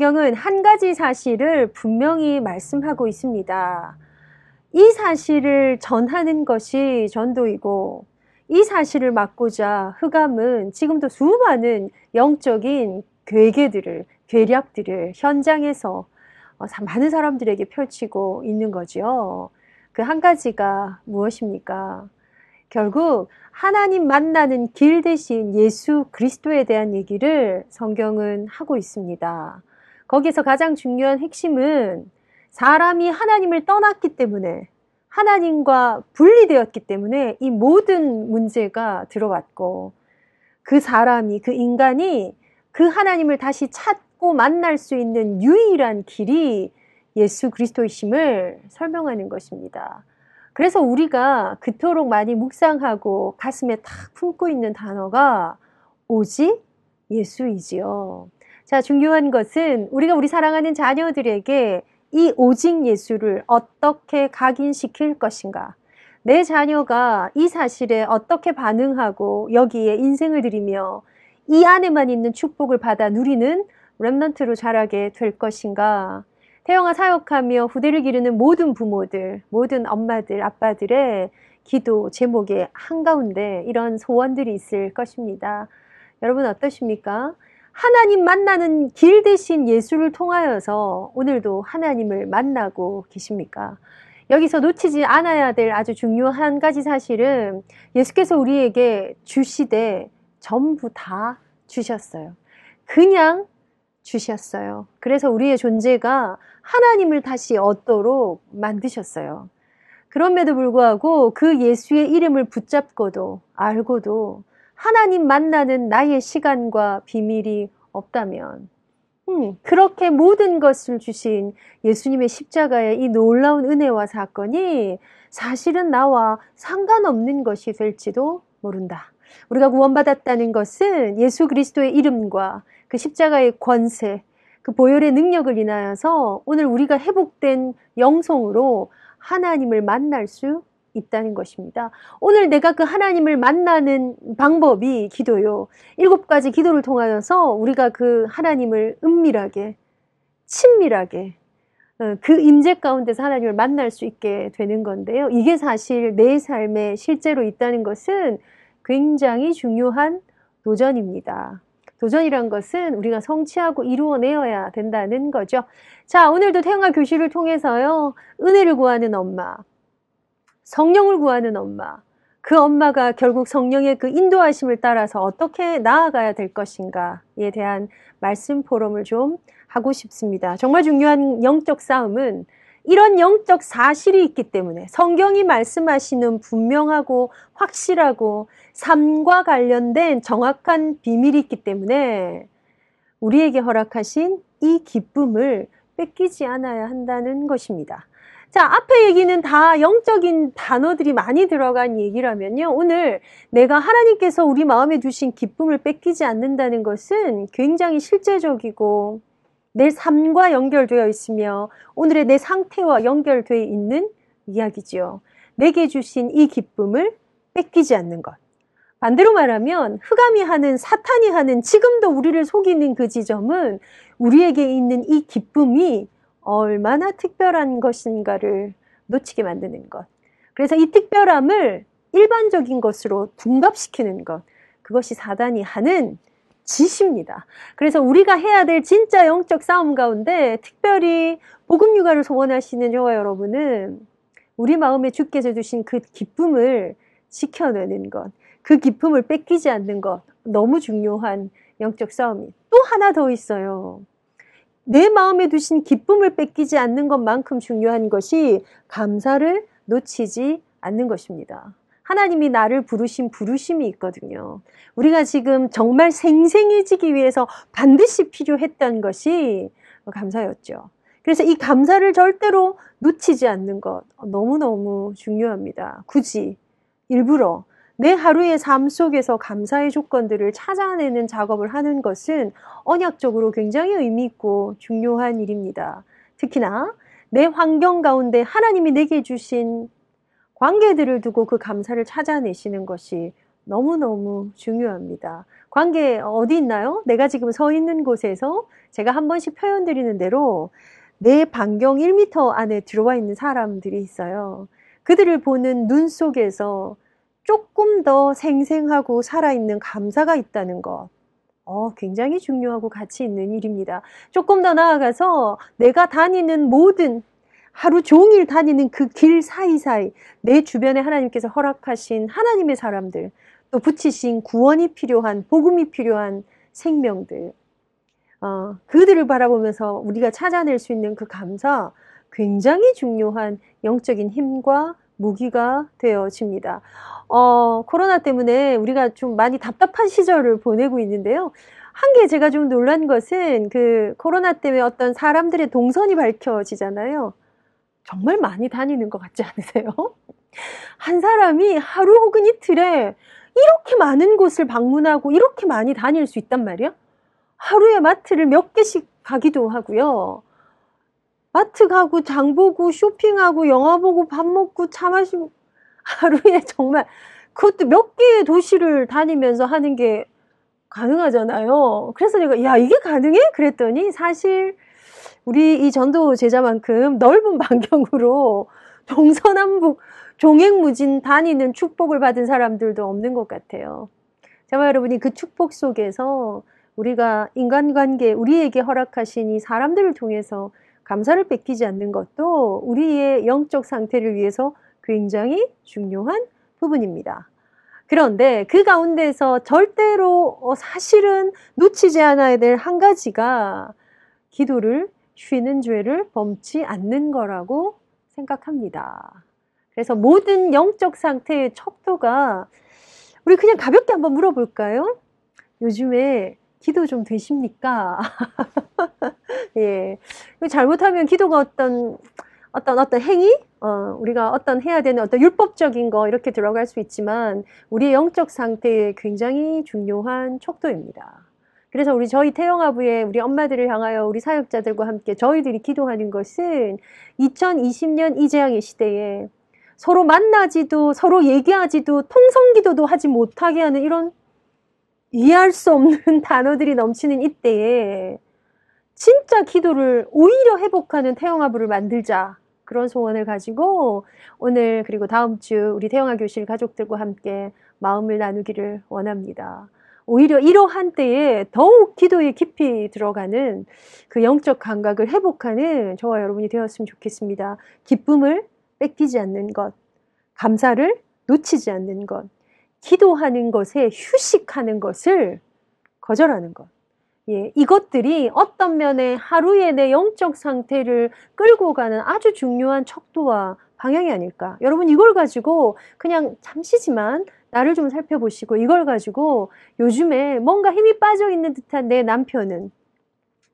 성경은 한 가지 사실을 분명히 말씀하고 있습니다. 이 사실을 전하는 것이 전도이고 이 사실을 막고자 흑암은 지금도 수많은 영적인 괴계들을 괴략들을 현장에서 어, 많은 사람들에게 펼치고 있는 거죠. 그한 가지가 무엇입니까? 결국 하나님 만나는 길 대신 예수 그리스도에 대한 얘기를 성경은 하고 있습니다. 거기서 가장 중요한 핵심은 사람이 하나님을 떠났기 때문에 하나님과 분리되었기 때문에 이 모든 문제가 들어왔고 그 사람이 그 인간이 그 하나님을 다시 찾고 만날 수 있는 유일한 길이 예수 그리스도이심을 설명하는 것입니다. 그래서 우리가 그토록 많이 묵상하고 가슴에 탁 품고 있는 단어가 오직 예수이지요. 자, 중요한 것은 우리가 우리 사랑하는 자녀들에게 이 오직 예수를 어떻게 각인시킬 것인가? 내 자녀가 이 사실에 어떻게 반응하고 여기에 인생을 들이며 이 안에만 있는 축복을 받아 누리는 랩넌트로 자라게 될 것인가? 태영아 사역하며 후대를 기르는 모든 부모들, 모든 엄마들, 아빠들의 기도 제목의 한가운데 이런 소원들이 있을 것입니다. 여러분 어떠십니까? 하나님 만나는 길 대신 예수를 통하여서 오늘도 하나님을 만나고 계십니까? 여기서 놓치지 않아야 될 아주 중요한 가지 사실은 예수께서 우리에게 주시되 전부 다 주셨어요. 그냥 주셨어요. 그래서 우리의 존재가 하나님을 다시 얻도록 만드셨어요. 그럼에도 불구하고 그 예수의 이름을 붙잡고도 알고도 하나님 만나는 나의 시간과 비밀이 없다면, 음, 그렇게 모든 것을 주신 예수님의 십자가의 이 놀라운 은혜와 사건이 사실은 나와 상관없는 것이 될지도 모른다. 우리가 구원받았다는 것은 예수 그리스도의 이름과 그 십자가의 권세, 그 보혈의 능력을 인하여서 오늘 우리가 회복된 영성으로 하나님을 만날 수 있다는 것입니다. 오늘 내가 그 하나님을 만나는 방법이 기도요. 일곱 가지 기도를 통하여서 우리가 그 하나님을 은밀하게, 친밀하게, 어, 그 임재 가운데서 하나님을 만날 수 있게 되는 건데요. 이게 사실 내 삶에 실제로 있다는 것은 굉장히 중요한 도전입니다. 도전이란 것은 우리가 성취하고 이루어내어야 된다는 거죠. 자, 오늘도 태영아 교실을 통해서요, 은혜를 구하는 엄마, 성령을 구하는 엄마, 그 엄마가 결국 성령의 그 인도하심을 따라서 어떻게 나아가야 될 것인가에 대한 말씀 포럼을 좀 하고 싶습니다. 정말 중요한 영적 싸움은 이런 영적 사실이 있기 때문에 성경이 말씀하시는 분명하고 확실하고 삶과 관련된 정확한 비밀이 있기 때문에 우리에게 허락하신 이 기쁨을 뺏기지 않아야 한다는 것입니다. 자, 앞에 얘기는 다 영적인 단어들이 많이 들어간 얘기라면요. 오늘 내가 하나님께서 우리 마음에 두신 기쁨을 뺏기지 않는다는 것은 굉장히 실제적이고 내 삶과 연결되어 있으며 오늘의 내 상태와 연결되어 있는 이야기지요. 내게 주신 이 기쁨을 뺏기지 않는 것. 반대로 말하면 흑암이 하는 사탄이 하는 지금도 우리를 속이는 그 지점은 우리에게 있는 이 기쁨이 얼마나 특별한 것인가를 놓치게 만드는 것. 그래서 이 특별함을 일반적인 것으로 둔갑시키는 것. 그것이 사단이 하는 짓입니다. 그래서 우리가 해야 될 진짜 영적 싸움 가운데 특별히 복음 육아를 소원하시는 저와 여러분은 우리 마음에 주께서 주신 그 기쁨을 지켜내는 것, 그 기쁨을 뺏기지 않는 것 너무 중요한 영적 싸움이 또 하나 더 있어요. 내 마음에 두신 기쁨을 뺏기지 않는 것만큼 중요한 것이 감사를 놓치지 않는 것입니다. 하나님이 나를 부르신 부르심이 있거든요. 우리가 지금 정말 생생해지기 위해서 반드시 필요했던 것이 감사였죠. 그래서 이 감사를 절대로 놓치지 않는 것 너무너무 중요합니다. 굳이 일부러 내 하루의 삶 속에서 감사의 조건들을 찾아내는 작업을 하는 것은 언약적으로 굉장히 의미 있고 중요한 일입니다. 특히나 내 환경 가운데 하나님이 내게 주신 관계들을 두고 그 감사를 찾아내시는 것이 너무너무 중요합니다. 관계 어디 있나요? 내가 지금 서 있는 곳에서 제가 한 번씩 표현 드리는 대로 내 반경 1m 안에 들어와 있는 사람들이 있어요. 그들을 보는 눈 속에서 조금 더 생생하고 살아있는 감사가 있다는 것. 어, 굉장히 중요하고 가치 있는 일입니다. 조금 더 나아가서 내가 다니는 모든 하루 종일 다니는 그 길 사이사이 내 주변에 하나님께서 허락하신 하나님의 사람들, 또 붙이신 구원이 필요한, 복음이 필요한 생명들, 어, 그들을 바라보면서 우리가 찾아낼 수 있는 그 감사, 굉장히 중요한 영적인 힘과 무기가 되어집니다. 어, 코로나 때문에 우리가 좀 많이 답답한 시절을 보내고 있는데요. 한개 제가 좀 놀란 것은 그 코로나 때문에 어떤 사람들의 동선이 밝혀지잖아요. 정말 많이 다니는 것 같지 않으세요? 한 사람이 하루 혹은 이틀에 이렇게 많은 곳을 방문하고 이렇게 많이 다닐 수 있단 말이야? 하루에 마트를 몇 개씩 가기도 하고요. 마트 가고 장 보고 쇼핑하고 영화 보고 밥 먹고 차 마시고 하루에 정말 그것도 몇 개의 도시를 다니면서 하는 게 가능하잖아요. 그래서 내가 야 이게 가능해? 그랬더니 사실 우리 이 전도 제자만큼 넓은 반경으로 동서남북 종횡무진 다니는 축복을 받은 사람들도 없는 것 같아요. 제가 여러분이 그 축복 속에서 우리가 인간관계, 우리에게 허락하신 이 사람들을 통해서 감사를 뺏기지 않는 것도 우리의 영적 상태를 위해서 굉장히 중요한 부분입니다. 그런데 그 가운데서 절대로 어, 사실은 놓치지 않아야 될 한 가지가 기도를 쉬는 죄를 범치 않는 거라고 생각합니다. 그래서 모든 영적 상태의 척도가 우리 그냥 가볍게 한번 물어볼까요? 요즘에 기도 좀 되십니까? 예. 잘못하면 기도가 어떤, 어떤, 어떤 행위? 어, 우리가 어떤 해야 되는 어떤 율법적인 거 이렇게 들어갈 수 있지만 우리의 영적 상태에 굉장히 중요한 척도입니다. 그래서 우리 저희 태영아부의 우리 엄마들을 향하여 우리 사역자들과 함께 저희들이 기도하는 것은 2020년 이재앙의 시대에 서로 만나지도 서로 얘기하지도 통성 기도도 하지 못하게 하는 이런 이해할 수 없는 단어들이 넘치는 이때에 진짜 기도를 오히려 회복하는 태영아부를 만들자. 그런 소원을 가지고 오늘 그리고 다음 주 우리 태영아 교실 가족들과 함께 마음을 나누기를 원합니다. 오히려 이러한 때에 더욱 기도에 깊이 들어가는 그 영적 감각을 회복하는 저와 여러분이 되었으면 좋겠습니다. 기쁨을 뺏기지 않는 것, 감사를 놓치지 않는 것, 기도하는 것에 휴식하는 것을 거절하는 것. 예, 이것들이 어떤 면에 하루의 내 영적 상태를 끌고 가는 아주 중요한 척도와 방향이 아닐까. 여러분 이걸 가지고 그냥 잠시지만 나를 좀 살펴보시고 이걸 가지고 요즘에 뭔가 힘이 빠져 있는 듯한 내 남편은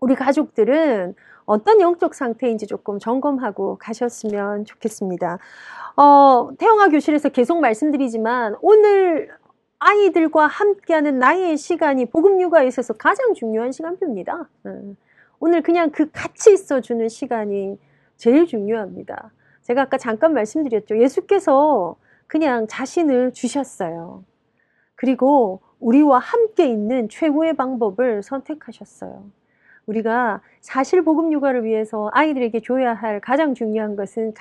우리 가족들은 어떤 영적 상태인지 조금 점검하고 가셨으면 좋겠습니다. 어, 태영아 교실에서 계속 말씀드리지만 오늘 아이들과 함께하는 나의 시간이 복음 육아에 있어서 가장 중요한 시간표입니다. 음. 오늘 그냥 그 같이 있어주는 시간이 제일 중요합니다. 제가 아까 잠깐 말씀드렸죠. 예수께서 그냥 자신을 주셨어요. 그리고 우리와 함께 있는 최고의 방법을 선택하셨어요. 우리가 사실 복음 육아를 위해서 아이들에게 줘야 할 가장 중요한 것은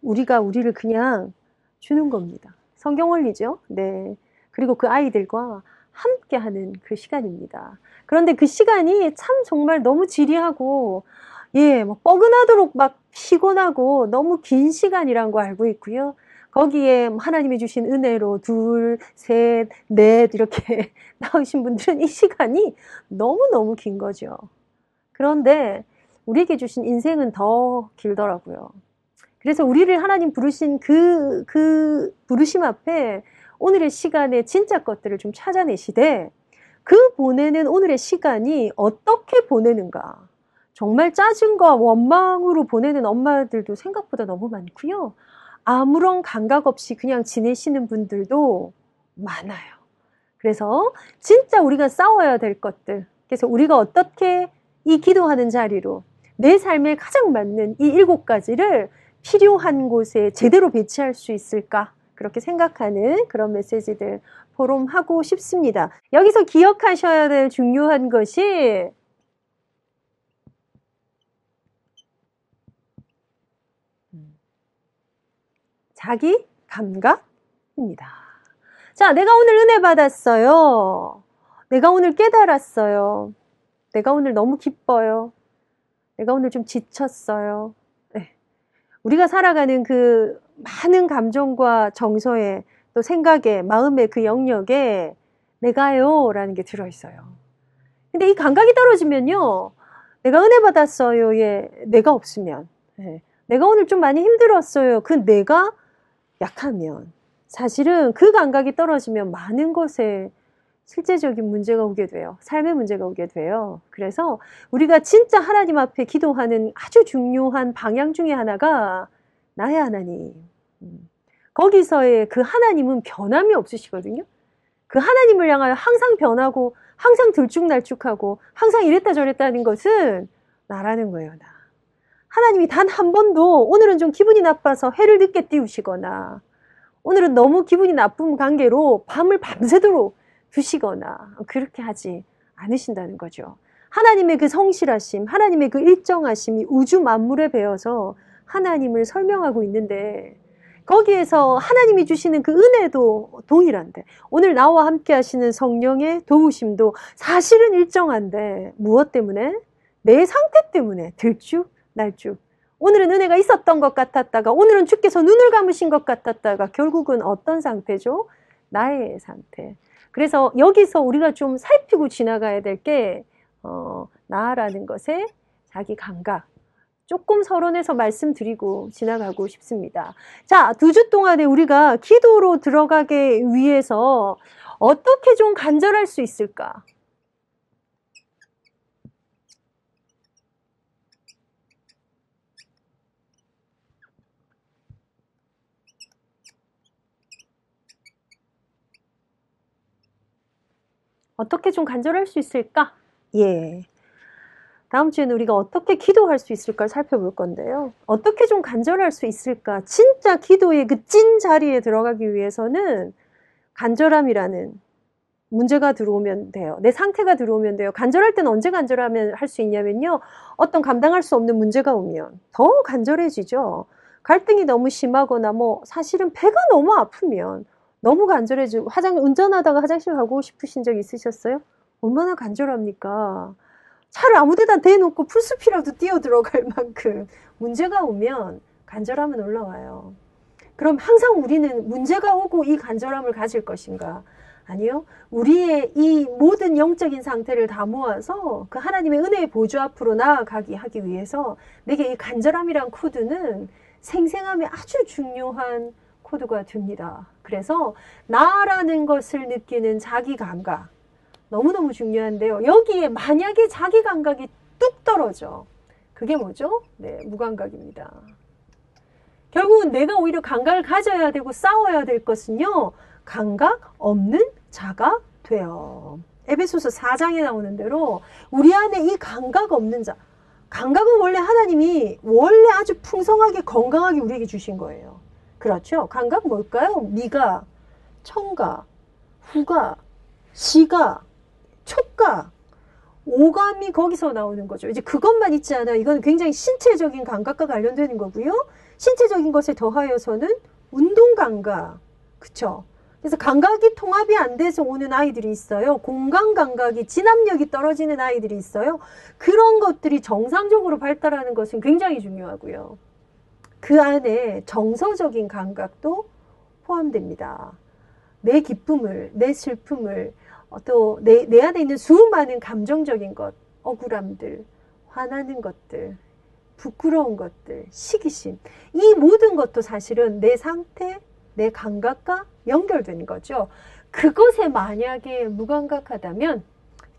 우리가 우리를 그냥 주는 겁니다. 성경 원리죠. 네. 그리고 그 아이들과 함께 하는 그 시간입니다. 그런데 그 시간이 참 정말 너무 지리하고, 예, 뭐 뻐근하도록 막 피곤하고 너무 긴 시간이란 거 알고 있고요. 거기에 하나님이 주신 은혜로 둘, 셋, 넷 이렇게 나오신 분들은 이 시간이 너무너무 긴 거죠. 그런데 우리에게 주신 인생은 더 길더라고요. 그래서 우리를 하나님 부르신 그, 그 부르심 앞에 오늘의 시간에 진짜 것들을 좀 찾아내시되 그 보내는 오늘의 시간이 어떻게 보내는가. 정말 짜증과 원망으로 보내는 엄마들도 생각보다 너무 많고요. 아무런 감각 없이 그냥 지내시는 분들도 많아요. 그래서 진짜 우리가 싸워야 될 것들. 그래서 우리가 어떻게 이 기도하는 자리로 내 삶에 가장 맞는 이 일곱 가지를 필요한 곳에 제대로 배치할 수 있을까? 그렇게 생각하는 그런 메시지들 포럼하고 싶습니다. 여기서 기억하셔야 될 중요한 것이 자기 감각입니다. 자, 내가 오늘 은혜 받았어요. 내가 오늘 깨달았어요. 내가 오늘 너무 기뻐요. 내가 오늘 좀 지쳤어요. 네. 우리가 살아가는 그 많은 감정과 정서에 또 생각에 마음의 그 영역에 내가요 라는 게 들어 있어요. 근데 이 감각이 떨어지면요. 내가 은혜 받았어요에 내가 없으면 네. 내가 오늘 좀 많이 힘들었어요. 그 내가 약하면 사실은 그 감각이 떨어지면 많은 것에 실제적인 문제가 오게 돼요. 삶의 문제가 오게 돼요. 그래서 우리가 진짜 하나님 앞에 기도하는 아주 중요한 방향 중에 하나가 나의 하나님. 음. 거기서의 그 하나님은 변함이 없으시거든요. 그 하나님을 향하여 항상 변하고 항상 들쭉날쭉하고 항상 이랬다 저랬다 하는 것은 나라는 거예요, 나. 하나님이 단 한 번도 오늘은 좀 기분이 나빠서 해를 늦게 띄우시거나 오늘은 너무 기분이 나쁜 관계로 밤을 밤새도록 두시거나 그렇게 하지 않으신다는 거죠. 하나님의 그 성실하심, 하나님의 그 일정하심이 우주 만물에 배어서 하나님을 설명하고 있는데 거기에서 하나님이 주시는 그 은혜도 동일한데 오늘 나와 함께 하시는 성령의 도우심도 사실은 일정한데 무엇 때문에? 내 상태 때문에 들쭉 날쭉 오늘은 은혜가 있었던 것 같았다가 오늘은 주께서 눈을 감으신 것 같았다가 결국은 어떤 상태죠? 나의 상태. 그래서 여기서 우리가 좀 살피고 지나가야 될 게 어, 나라는 것에 자기 감각. 조금 서론해서 말씀드리고 지나가고 싶습니다. 자, 두 주 동안에 우리가 기도로 들어가기 위해서 어떻게 좀 간절할 수 있을까? 어떻게 좀 간절할 수 있을까? 예. 다음 주에는 우리가 어떻게 기도할 수 있을까 살펴볼 건데요. 어떻게 좀 간절할 수 있을까? 진짜 기도의 그 찐 자리에 들어가기 위해서는 간절함이라는 문제가 들어오면 돼요. 내 상태가 들어오면 돼요. 간절할 때는 언제 간절하면 할 수 있냐면요. 어떤 감당할 수 없는 문제가 오면 더 간절해지죠. 갈등이 너무 심하거나 뭐 사실은 배가 너무 아프면 너무 간절해지고 화장 운전하다가 화장실 가고 싶으신 적 있으셨어요? 얼마나 간절합니까? 차를 아무데나 대놓고 풀숲이라도 뛰어 들어갈 만큼 문제가 오면 간절함은 올라와요. 그럼 항상 우리는 문제가 오고 이 간절함을 가질 것인가? 아니요. 우리의 이 모든 영적인 상태를 다 모아서 그 하나님의 은혜의 보좌 앞으로 나아가기 하기 위해서 내게 이 간절함이란 코드는 생생함이 아주 중요한 코드가 됩니다. 그래서 나라는 것을 느끼는 자기 감각 너무너무 중요한데요. 여기에 만약에 자기 감각이 뚝 떨어져. 그게 뭐죠? 네, 무감각입니다. 결국은 내가 오히려 감각을 가져야 되고 싸워야 될 것은요. 감각 없는 자가 돼요. 에베소서 4장에 나오는 대로 우리 안에 이 감각 없는 자. 감각은 원래 하나님이 원래 아주 풍성하게 건강하게 우리에게 주신 거예요. 그렇죠. 감각 뭘까요? 미가, 청각, 후각, 시각, 촉각, 오감이 거기서 나오는 거죠. 이제 그것만 있지 않아. 이건 굉장히 신체적인 감각과 관련되는 거고요. 신체적인 것에 더하여서는 운동 감각. 그쵸? 그래서 감각이 통합이 안 돼서 오는 아이들이 있어요. 공간 감각이 진압력이 떨어지는 아이들이 있어요. 그런 것들이 정상적으로 발달하는 것은 굉장히 중요하고요. 그 안에 정서적인 감각도 포함됩니다. 내 기쁨을, 내 슬픔을, 어, 또 내, 내 안에 있는 수많은 감정적인 것, 억울함들, 화나는 것들, 부끄러운 것들, 시기심. 이 모든 것도 사실은 내 상태, 내 감각과 연결된 거죠. 그것에 만약에 무감각하다면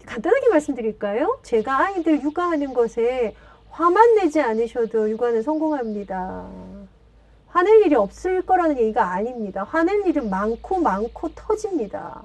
간단하게 말씀드릴까요? 제가 아이들 육아하는 것에 화만 내지 않으셔도 육아는 성공합니다. 화낼 일이 없을 거라는 얘기가 아닙니다. 화낼 일은 많고 많고 터집니다.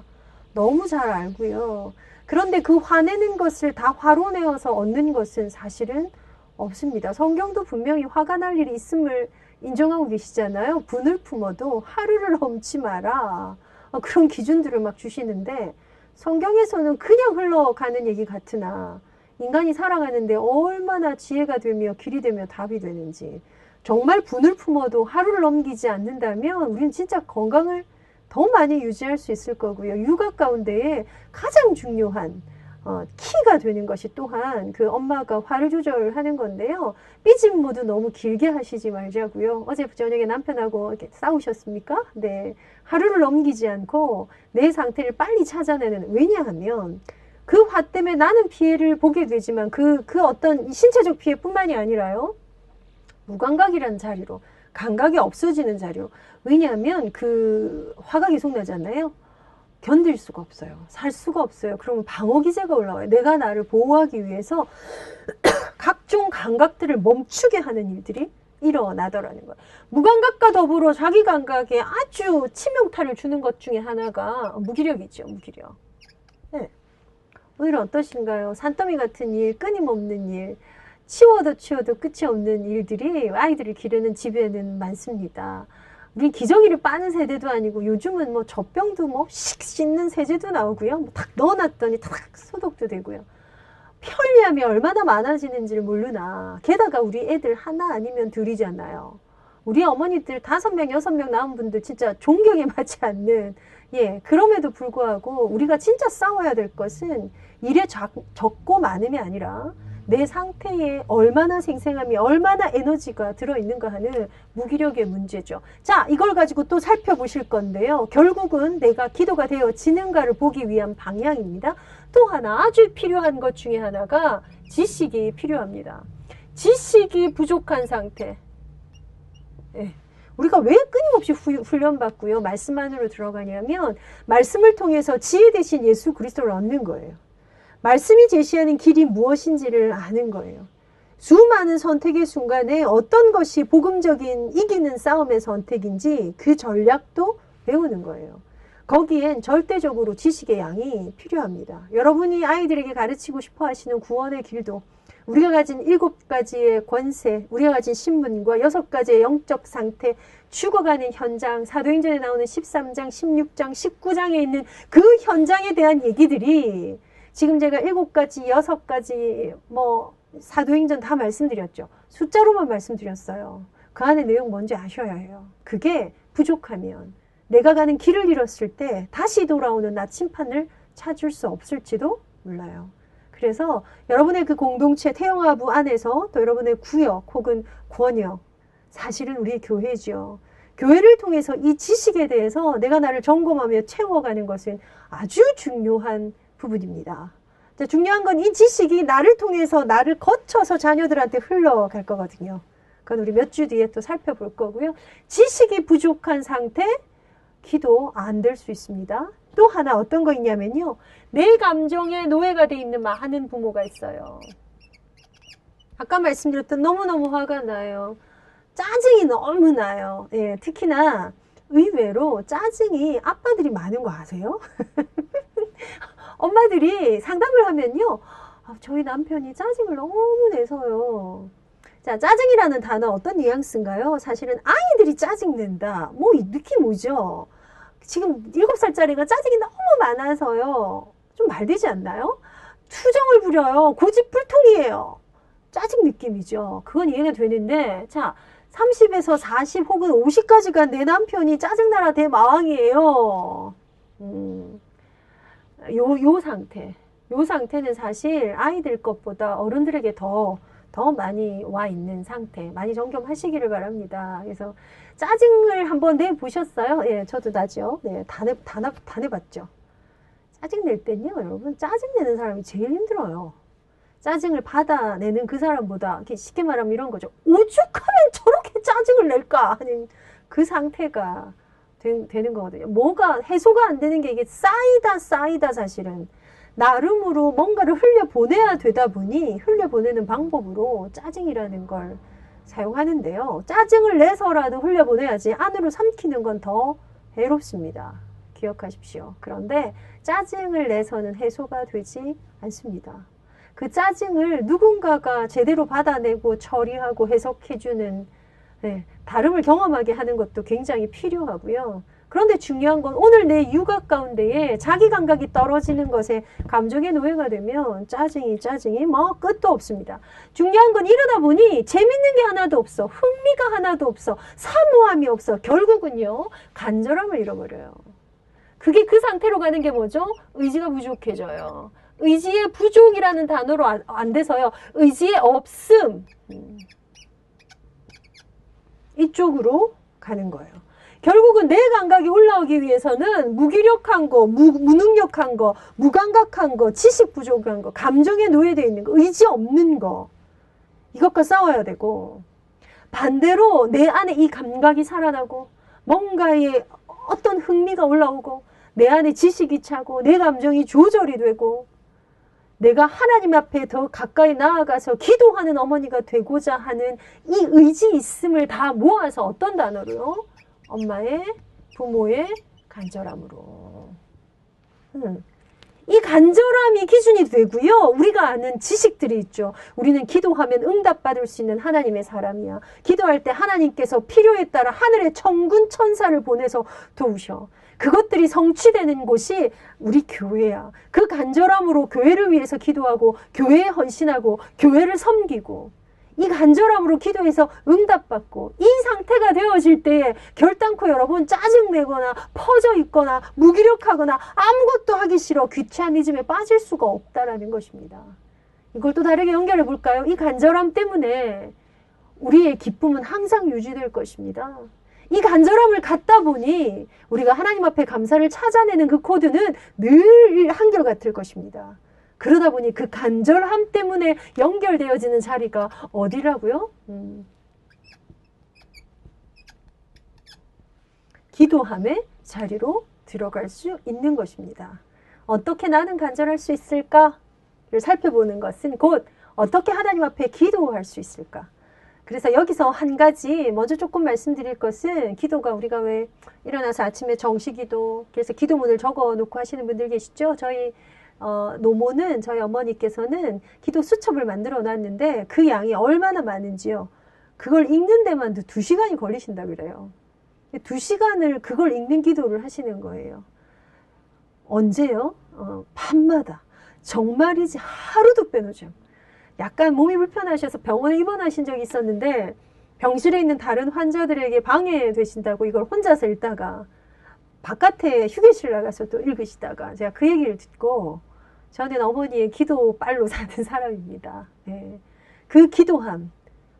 너무 잘 알고요. 그런데 그 화내는 것을 다 화로 내어서 얻는 것은 사실은 없습니다. 성경도 분명히 화가 날 일이 있음을 인정하고 계시잖아요. 분을 품어도 하루를 넘지 마라. 어, 그런 기준들을 막 주시는데 성경에서는 그냥 흘러가는 얘기 같으나 인간이 살아가는데 얼마나 지혜가 되며 길이 되며 답이 되는지 정말 분을 품어도 하루를 넘기지 않는다면 우리는 진짜 건강을 더 많이 유지할 수 있을 거고요. 육아 가운데에 가장 중요한 어, 키가 되는 것이 또한 그 엄마가 화를 조절하는 건데요. 삐진 모드 너무 길게 하시지 말자고요. 어제 저녁에 남편하고 이렇게 싸우셨습니까? 네. 하루를 넘기지 않고 내 상태를 빨리 찾아내는 왜냐하면 그 화 때문에 나는 피해를 보게 되지만 그, 그 어떤 신체적 피해뿐만이 아니라요. 무감각이라는 자리로 감각이 없어지는 자리로 왜냐하면 그 화가 계속 나잖아요. 견딜 수가 없어요. 살 수가 없어요. 그러면 방어 기제가 올라와요. 내가 나를 보호하기 위해서 각종 감각들을 멈추게 하는 일들이 일어나더라는 거예요. 무감각과 더불어 자기 감각에 아주 치명타를 주는 것 중에 하나가 무기력이죠. 무기력. 네. 오늘 어떠신가요? 산더미 같은 일, 끊임없는 일, 치워도 치워도 끝이 없는 일들이 아이들을 기르는 집에는 많습니다. 우리 기저귀를 빠는 세대도 아니고 요즘은 뭐 젖병도 뭐 씩 씻는 세제도 나오고요. 뭐 탁 넣어놨더니 탁 소독도 되고요. 편리함이 얼마나 많아지는지를 모르나. 게다가 우리 애들 하나 아니면 둘이잖아요. 우리 어머니들 다섯 명, 여섯 명 낳은 분들 진짜 존경에 맞지 않는, 예, 그럼에도 불구하고 우리가 진짜 싸워야 될 것은 일에 작, 적고 많음이 아니라 내 상태에 얼마나 생생함이 얼마나 에너지가 들어있는가 하는 무기력의 문제죠. 자 이걸 가지고 또 살펴보실 건데요. 결국은 내가 기도가 되어지는가를 보기 위한 방향입니다. 또 하나 아주 필요한 것 중에 하나가 지식이 필요합니다. 지식이 부족한 상태. 네. 우리가 왜 끊임없이 훈련받고요. 말씀 안으로 들어가냐면 말씀을 통해서 지혜 대신 예수 그리스도를 얻는 거예요. 말씀이 제시하는 길이 무엇인지를 아는 거예요. 수많은 선택의 순간에 어떤 것이 복음적인 이기는 싸움의 선택인지 그 전략도 배우는 거예요. 거기엔 절대적으로 지식의 양이 필요합니다. 여러분이 아이들에게 가르치고 싶어 하시는 구원의 길도 우리가 가진 일곱 가지의 권세, 우리가 가진 신분과 여섯 가지의 영적 상태, 죽어가는 현장, 사도행전에 나오는 13장, 16장, 19장에 있는 그 현장에 대한 얘기들이 지금 제가 일곱 가지, 여섯 가지, 뭐, 사도행전 다 말씀드렸죠. 숫자로만 말씀드렸어요. 그 안에 내용 뭔지 아셔야 해요. 그게 부족하면 내가 가는 길을 잃었을 때 다시 돌아오는 나침판을 찾을 수 없을지도 몰라요. 그래서 여러분의 그 공동체 태영아부 안에서 또 여러분의 구역 혹은 권역 사실은 우리 교회죠. 교회를 통해서 이 지식에 대해서 내가 나를 점검하며 채워가는 것은 아주 중요한 부분입니다. 중요한 건 이 지식이 나를 통해서 나를 거쳐서 자녀들한테 흘러갈 거거든요. 그건 우리 몇 주 뒤에 또 살펴볼 거고요. 지식이 부족한 상태, 기도 안 될 수 있습니다. 또 하나 어떤 거 있냐면요. 내 감정에 노예가 돼 있는 많은 부모가 있어요. 아까 말씀드렸던 너무너무 화가 나요. 짜증이 너무 나요. 예, 특히나 의외로 짜증이 아빠들이 많은 거 아세요? 엄마들이 상담을 하면요. 아, 저희 남편이 짜증을 너무 내서요. 자, 짜증이라는 단어 어떤 뉘앙스인가요? 사실은 아이들이 짜증낸다. 뭐, 이 느낌 오죠? 지금 7살짜리가 짜증이 너무 많아서요. 좀 말되지 않나요? 투정을 부려요. 고집불통이에요. 짜증 느낌이죠. 그건 이해가 되는데, 자, 30에서 40 혹은 50까지가 내 남편이 짜증나라 대마왕이에요. 음. 요, 요 상태. 요 상태는 사실 아이들 것보다 어른들에게 더, 더 많이 와 있는 상태. 많이 점검하시기를 바랍니다. 그래서 짜증을 한번 내보셨어요? 예, 저도 나죠. 네, 다, 내, 다, 다 내봤죠. 짜증 낼 땐요, 여러분, 짜증 내는 사람이 제일 힘들어요. 짜증을 받아내는 그 사람보다, 쉽게 말하면 이런 거죠. 오죽하면 저렇게 짜증을 낼까 하는 그 상태가 되, 는 거거든요. 뭐가 해소가 안 되는 게 이게 쌓이다 쌓이다 사실은 나름으로 뭔가를 흘려보내야 되다 보니 흘려보내는 방법으로 짜증이라는 걸 사용하는데요. 짜증을 내서라도 흘려보내야지 안으로 삼키는 건 더 해롭습니다. 기억하십시오. 그런데 짜증을 내서는 해소가 되지 않습니다. 그 짜증을 누군가가 제대로 받아내고 처리하고 해석해주는 네, 다름을 경험하게 하는 것도 굉장히 필요하고요. 그런데 중요한 건 오늘 내 육아 가운데에 자기 감각이 떨어지는 것에 감정의 노예가 되면 짜증이 짜증이 뭐 끝도 없습니다. 중요한 건 이러다 보니 재밌는 게 하나도 없어. 흥미가 하나도 없어. 사모함이 없어. 결국은요. 간절함을 잃어버려요. 그게 그 상태로 가는 게 뭐죠? 의지가 부족해져요. 의지의 부족이라는 단어로 안, 안 돼서요. 의지의 없음. 음. 이쪽으로 가는 거예요. 결국은 내 감각이 올라오기 위해서는 무기력한 거, 무, 무능력한 거, 무감각한 거, 지식 부족한 거, 감정에 노예되어 있는 거, 의지 없는 거. 이것과 싸워야 되고 반대로 내 안에 이 감각이 살아나고 뭔가에 어떤 흥미가 올라오고 내 안에 지식이 차고 내 감정이 조절이 되고 내가 하나님 앞에 더 가까이 나아가서 기도하는 어머니가 되고자 하는 이 의지 있음을 다 모아서 어떤 단어로요? 엄마의 부모의 간절함으로. 음. 이 간절함이 기준이 되고요. 우리가 아는 지식들이 있죠. 우리는 기도하면 응답받을 수 있는 하나님의 사람이야. 기도할 때 하나님께서 필요에 따라 하늘의 천군 천사를 보내서 도우셔. 그것들이 성취되는 곳이 우리 교회야. 그 간절함으로 교회를 위해서 기도하고 교회에 헌신하고 교회를 섬기고 이 간절함으로 기도해서 응답받고 이 상태가 되어질 때에 결단코 여러분 짜증내거나 퍼져 있거나 무기력하거나 아무것도 하기 싫어 귀차니즘에 빠질 수가 없다라는 것입니다. 이걸 또 다르게 연결해 볼까요? 이 간절함 때문에 우리의 기쁨은 항상 유지될 것입니다. 이 간절함을 갖다 보니 우리가 하나님 앞에 감사를 찾아내는 그 코드는 늘 한결같을 것입니다. 그러다 보니 그 간절함 때문에 연결되어지는 자리가 어디라고요? 음. 기도함의 자리로 들어갈 수 있는 것입니다. 어떻게 나는 간절할 수 있을까를 살펴보는 것은 곧 어떻게 하나님 앞에 기도할 수 있을까? 그래서 여기서 한 가지 먼저 조금 말씀드릴 것은 기도가 우리가 왜 일어나서 아침에 정시기도 그래서 기도문을 적어 놓고 하시는 분들 계시죠? 저희 어, 노모는 저희 어머니께서는 기도 수첩을 만들어 놨는데 그 양이 얼마나 많은지요. 그걸 읽는 데만도 두 시간이 걸리신다 그래요. 두 시간을 그걸 읽는 기도를 하시는 거예요. 언제요? 어, 밤마다. 정말이지 하루도 빼놓지 않고. 약간 몸이 불편하셔서 병원에 입원하신 적이 있었는데 병실에 있는 다른 환자들에게 방해되신다고 이걸 혼자서 읽다가 바깥에 휴게실 나가서 또 읽으시다가 제가 그 얘기를 듣고 저는 어머니의 기도 빨로 사는 사람입니다. 네. 그 기도함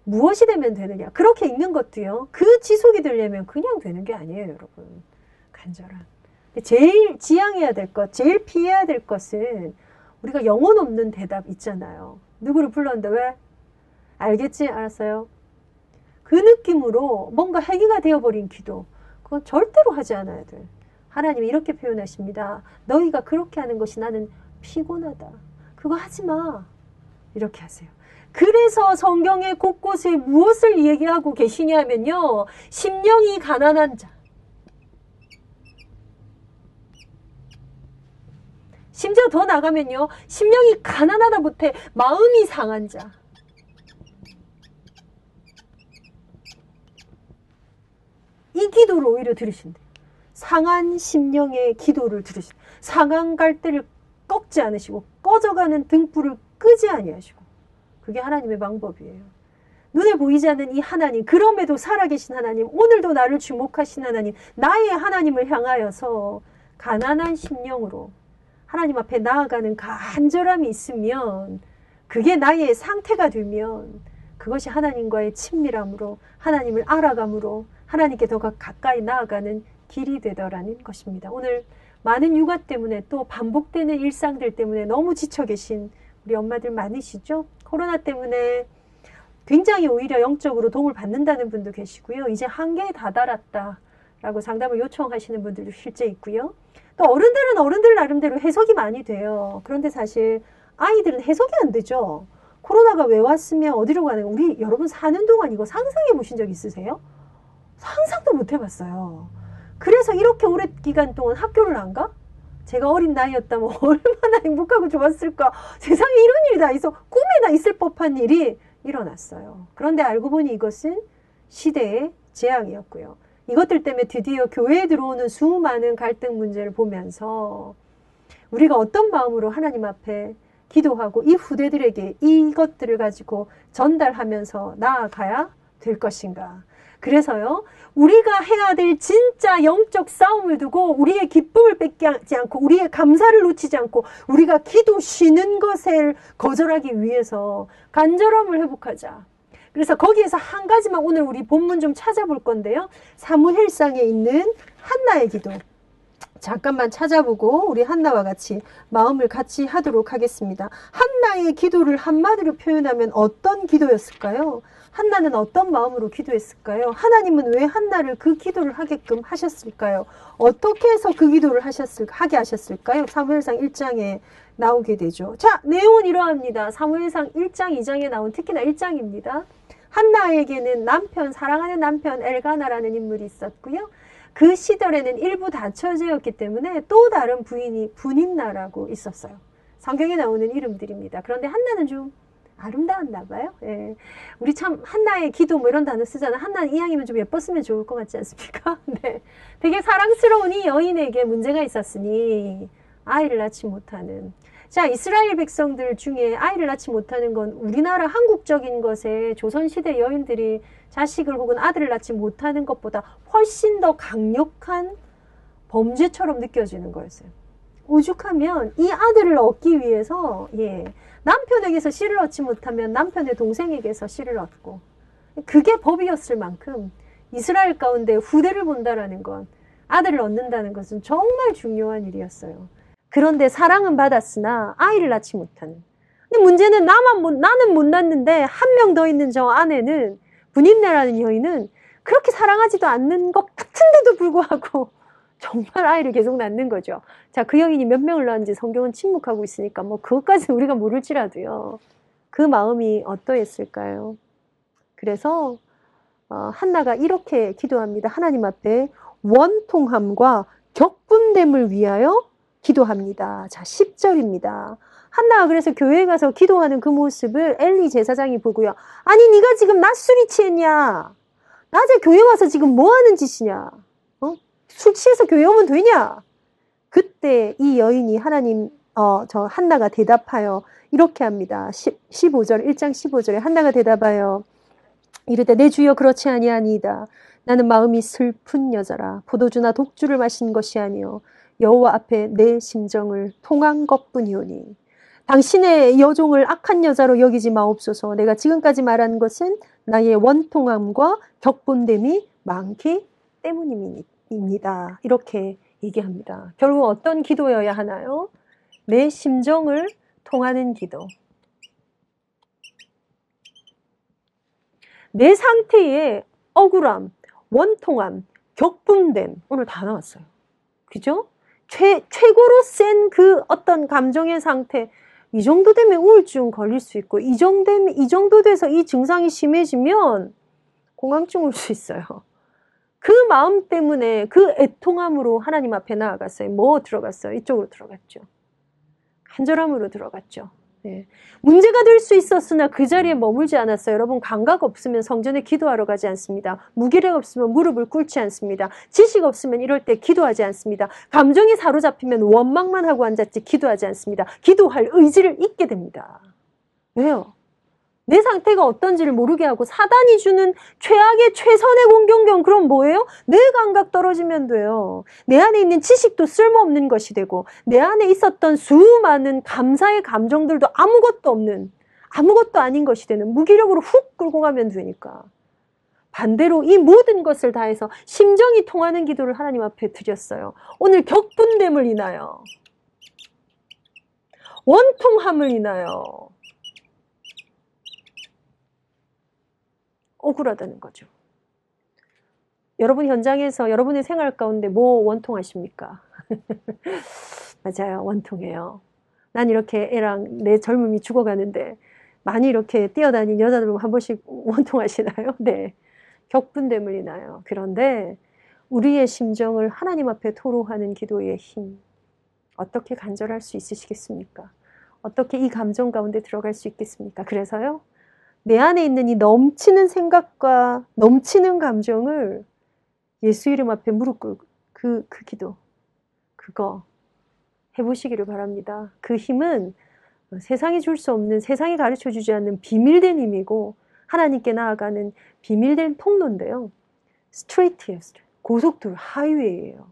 무엇이 되면 되느냐? 그렇게 읽는 것도요. 그 지속이 되려면 그냥 되는 게 아니에요 여러분. 간절한 제일 지향해야 될 것 제일 피해야 될 것은 우리가 영혼 없는 대답 있잖아요 누구를 불렀는데 왜? 알겠지? 알았어요. 그 느낌으로 뭔가 해기가 되어버린 기도. 그건 절대로 하지 않아야 돼. 하나님이 이렇게 표현하십니다. 너희가 그렇게 하는 것이 나는 피곤하다. 그거 하지 마. 이렇게 하세요. 그래서 성경의 곳곳에 무엇을 얘기하고 계시냐면요. 심령이 가난한 자. 심지어 더 나가면요. 심령이 가난하다 못해 마음이 상한 자. 이 기도를 오히려 들으신대. 상한 심령의 기도를 들으신. 상한 갈대를 꺾지 않으시고 꺼져가는 등불을 끄지 아니하시고. 그게 하나님의 방법이에요. 눈에 보이지 않는 이 하나님, 그럼에도 살아계신 하나님, 오늘도 나를 주목하신 하나님, 나의 하나님을 향하여서 가난한 심령으로 하나님 앞에 나아가는 간절함이 있으면 그게 나의 상태가 되면 그것이 하나님과의 친밀함으로 하나님을 알아감으로 하나님께 더 가까이 나아가는 길이 되더라는 것입니다. 오늘 많은 육아 때문에 또 반복되는 일상들 때문에 너무 지쳐 계신 우리 엄마들 많으시죠? 코로나 때문에 굉장히 오히려 영적으로 도움을 받는다는 분도 계시고요. 이제 한계에 다다랐다. 라고 상담을 요청하시는 분들도 실제 있고요. 또 어른들은 어른들 나름대로 해석이 많이 돼요. 그런데 사실 아이들은 해석이 안 되죠. 코로나가 왜 왔으면 어디로 가는 거 우리 여러분 사는 동안 이거 상상해 보신 적 있으세요? 상상도 못 해봤어요. 그래서 이렇게 오래 기간 동안 학교를 안 가? 제가 어린 나이였다면 얼마나 행복하고 좋았을까. 세상에 이런 일이 다 있어. 꿈에나 있을 법한 일이 일어났어요. 그런데 알고 보니 이것은 시대의 재앙이었고요. 이것들 때문에 드디어 교회에 들어오는 수많은 갈등 문제를 보면서 우리가 어떤 마음으로 하나님 앞에 기도하고 이 후대들에게 이것들을 가지고 전달하면서 나아가야 될 것인가. 그래서요, 우리가 해야 될 진짜 영적 싸움을 두고 우리의 기쁨을 뺏지 않고 우리의 감사를 놓치지 않고 우리가 기도 쉬는 것을 거절하기 위해서 간절함을 회복하자. 그래서 거기에서 한 가지만 오늘 우리 본문 좀 찾아볼 건데요. 사무엘상에 있는 한나의 기도. 잠깐만 찾아보고 우리 한나와 같이 마음을 같이 하도록 하겠습니다. 한나의 기도를 한마디로 표현하면 어떤 기도였을까요? 한나는 어떤 마음으로 기도했을까요? 하나님은 왜 한나를 그 기도를 하게끔 하셨을까요? 어떻게 해서 그 기도를 하셨을 하게 하셨을까요? 사무엘상 1장에 나오게 되죠. 자, 내용은 이러합니다. 사무엘상 1장, 2장에 나온 특히나 1장입니다. 한나에게는 남편, 사랑하는 남편 엘가나라는 인물이 있었고요. 그 시절에는 일부 다처제였기 때문에 또 다른 부인이 분인나라고 있었어요. 성경에 나오는 이름들입니다. 그런데 한나는 좀 아름다웠나 봐요. 예. 우리 참 한나의 기도 뭐 이런 단어 쓰잖아. 한나는 이왕이면 좀 예뻤으면 좋을 것 같지 않습니까? 네. 되게 사랑스러운 이 여인에게 문제가 있었으니 아이를 낳지 못하는 자, 이스라엘 백성들 중에 아이를 낳지 못하는 건 우리나라 한국적인 것에 조선시대 여인들이 자식을 혹은 아들을 낳지 못하는 것보다 훨씬 더 강력한 범죄처럼 느껴지는 거였어요. 오죽하면 이 아들을 얻기 위해서, 예, 남편에게서 씨를 얻지 못하면 남편의 동생에게서 씨를 얻고, 그게 법이었을 만큼 이스라엘 가운데 후대를 본다라는 건 아들을 얻는다는 것은 정말 중요한 일이었어요. 그런데 사랑은 받았으나 아이를 낳지 못하는. 근데 문제는 나만 못, 나는 못 낳는데 한 명 더 있는 저 아내는 분인네라는 여인은 그렇게 사랑하지도 않는 것 같은데도 불구하고 정말 아이를 계속 낳는 거죠. 자, 그 여인이 몇 명을 낳은지 성경은 침묵하고 있으니까 뭐 그것까지는 우리가 모를지라도요. 그 마음이 어떠했을까요? 그래서 어, 한나가 이렇게 기도합니다. 하나님 앞에 원통함과 격분됨을 위하여 기도합니다. 자, 10절입니다. 한나가 그래서 교회에 가서 기도하는 그 모습을 엘리 제사장이 보고요. 아니, 네가 지금 낮술이 취했냐? 낮에 교회 와서 지금 뭐 하는 짓이냐? 어? 술 취해서 교회 오면 되냐? 그때 이 여인이 하나님, 어, 저 한나가 대답하여 이렇게 합니다. 10, 15절, 1장 15절에 한나가 대답하여 이르되 내 주여 그렇지 아니하니이다. 나는 마음이 슬픈 여자라 포도주나 독주를 마신 것이 아니요 여호와 앞에 내 심정을 통한 것뿐이오니 당신의 여종을 악한 여자로 여기지 마옵소서. 내가 지금까지 말한 것은 나의 원통함과 격분됨이 많기 때문입니다. 이렇게 얘기합니다. 결국 어떤 기도여야 하나요? 내 심정을 통하는 기도. 내 상태의 억울함, 원통함, 격분됨 오늘 다 나왔어요. 그죠? 최, 최고로 센 그 어떤 감정의 상태, 이 정도 되면 우울증 걸릴 수 있고, 이 정도, 이 정도 돼서 이 증상이 심해지면 공황증 올 수 있어요. 그 마음 때문에 그 애통함으로 하나님 앞에 나아갔어요. 뭐 들어갔어요? 이쪽으로 들어갔죠. 간절함으로 들어갔죠. 네. 문제가 될 수 있었으나 그 자리에 머물지 않았어요. 여러분 감각 없으면 성전에 기도하러 가지 않습니다. 무기력 없으면 무릎을 꿇지 않습니다. 지식 없으면 이럴 때 기도하지 않습니다. 감정이 사로잡히면 원망만 하고 앉았지 기도하지 않습니다. 기도할 의지를 잊게 됩니다. 왜요? 내 상태가 어떤지를 모르게 하고 사단이 주는 최악의 최선의 공경경 그럼 뭐예요? 내 감각 떨어지면 돼요. 내 안에 있는 지식도 쓸모없는 것이 되고 내 안에 있었던 수많은 감사의 감정들도 아무것도 없는 아무것도 아닌 것이 되는 무기력으로 훅 끌고 가면 되니까. 반대로 이 모든 것을 다해서 심정이 통하는 기도를 하나님 앞에 드렸어요. 오늘 격분됨을 인하여 원통함을 인하여 억울하다는 거죠. 여러분 현장에서 여러분의 생활 가운데 뭐 원통하십니까? 맞아요. 원통해요. 난 이렇게 애랑 내 젊음이 죽어가는데 많이 이렇게 뛰어다닌 여자들 한 번씩 원통하시나요? 네. 격분됨을 인하여. 그런데 우리의 심정을 하나님 앞에 토로하는 기도의 힘. 어떻게 간절할 수 있으시겠습니까? 어떻게 이 감정 가운데 들어갈 수 있겠습니까? 그래서요. 내 안에 있는 이 넘치는 생각과 넘치는 감정을 예수 이름 앞에 무릎 꿇고 그, 그 기도, 그거 해보시기를 바랍니다. 그 힘은 세상이 줄 수 없는, 세상이 가르쳐 주지 않는 비밀된 힘이고, 하나님께 나아가는 비밀된 통로인데요. 스트레이트예요. 고속도로, 하이웨이예요.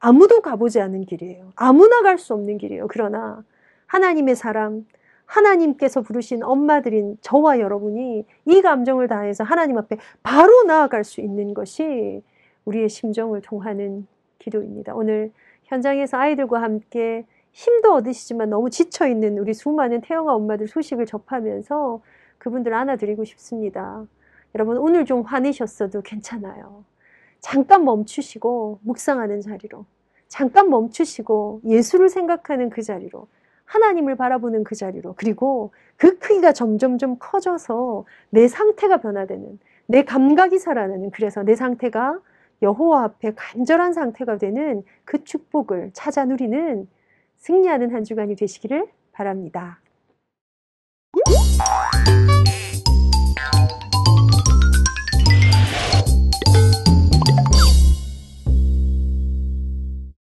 아무도 가보지 않은 길이에요. 아무나 갈 수 없는 길이에요. 그러나 하나님의 사람, 하나님께서 부르신 엄마들인 저와 여러분이 이 감정을 다해서 하나님 앞에 바로 나아갈 수 있는 것이 우리의 심정을 통하는 기도입니다. 오늘 현장에서 아이들과 함께 힘도 얻으시지만 너무 지쳐있는 우리 수많은 태영아 엄마들 소식을 접하면서 그분들 안아드리고 싶습니다. 여러분, 오늘 좀 화내셨어도 괜찮아요. 잠깐 멈추시고 묵상하는 자리로, 잠깐 멈추시고 예수를 생각하는 그 자리로, 하나님을 바라보는 그 자리로 그리고 그 크기가 점점점 커져서 내 상태가 변화되는 내 감각이 살아나는 그래서 내 상태가 여호와 앞에 간절한 상태가 되는 그 축복을 찾아 누리는 승리하는 한 주간이 되시기를 바랍니다.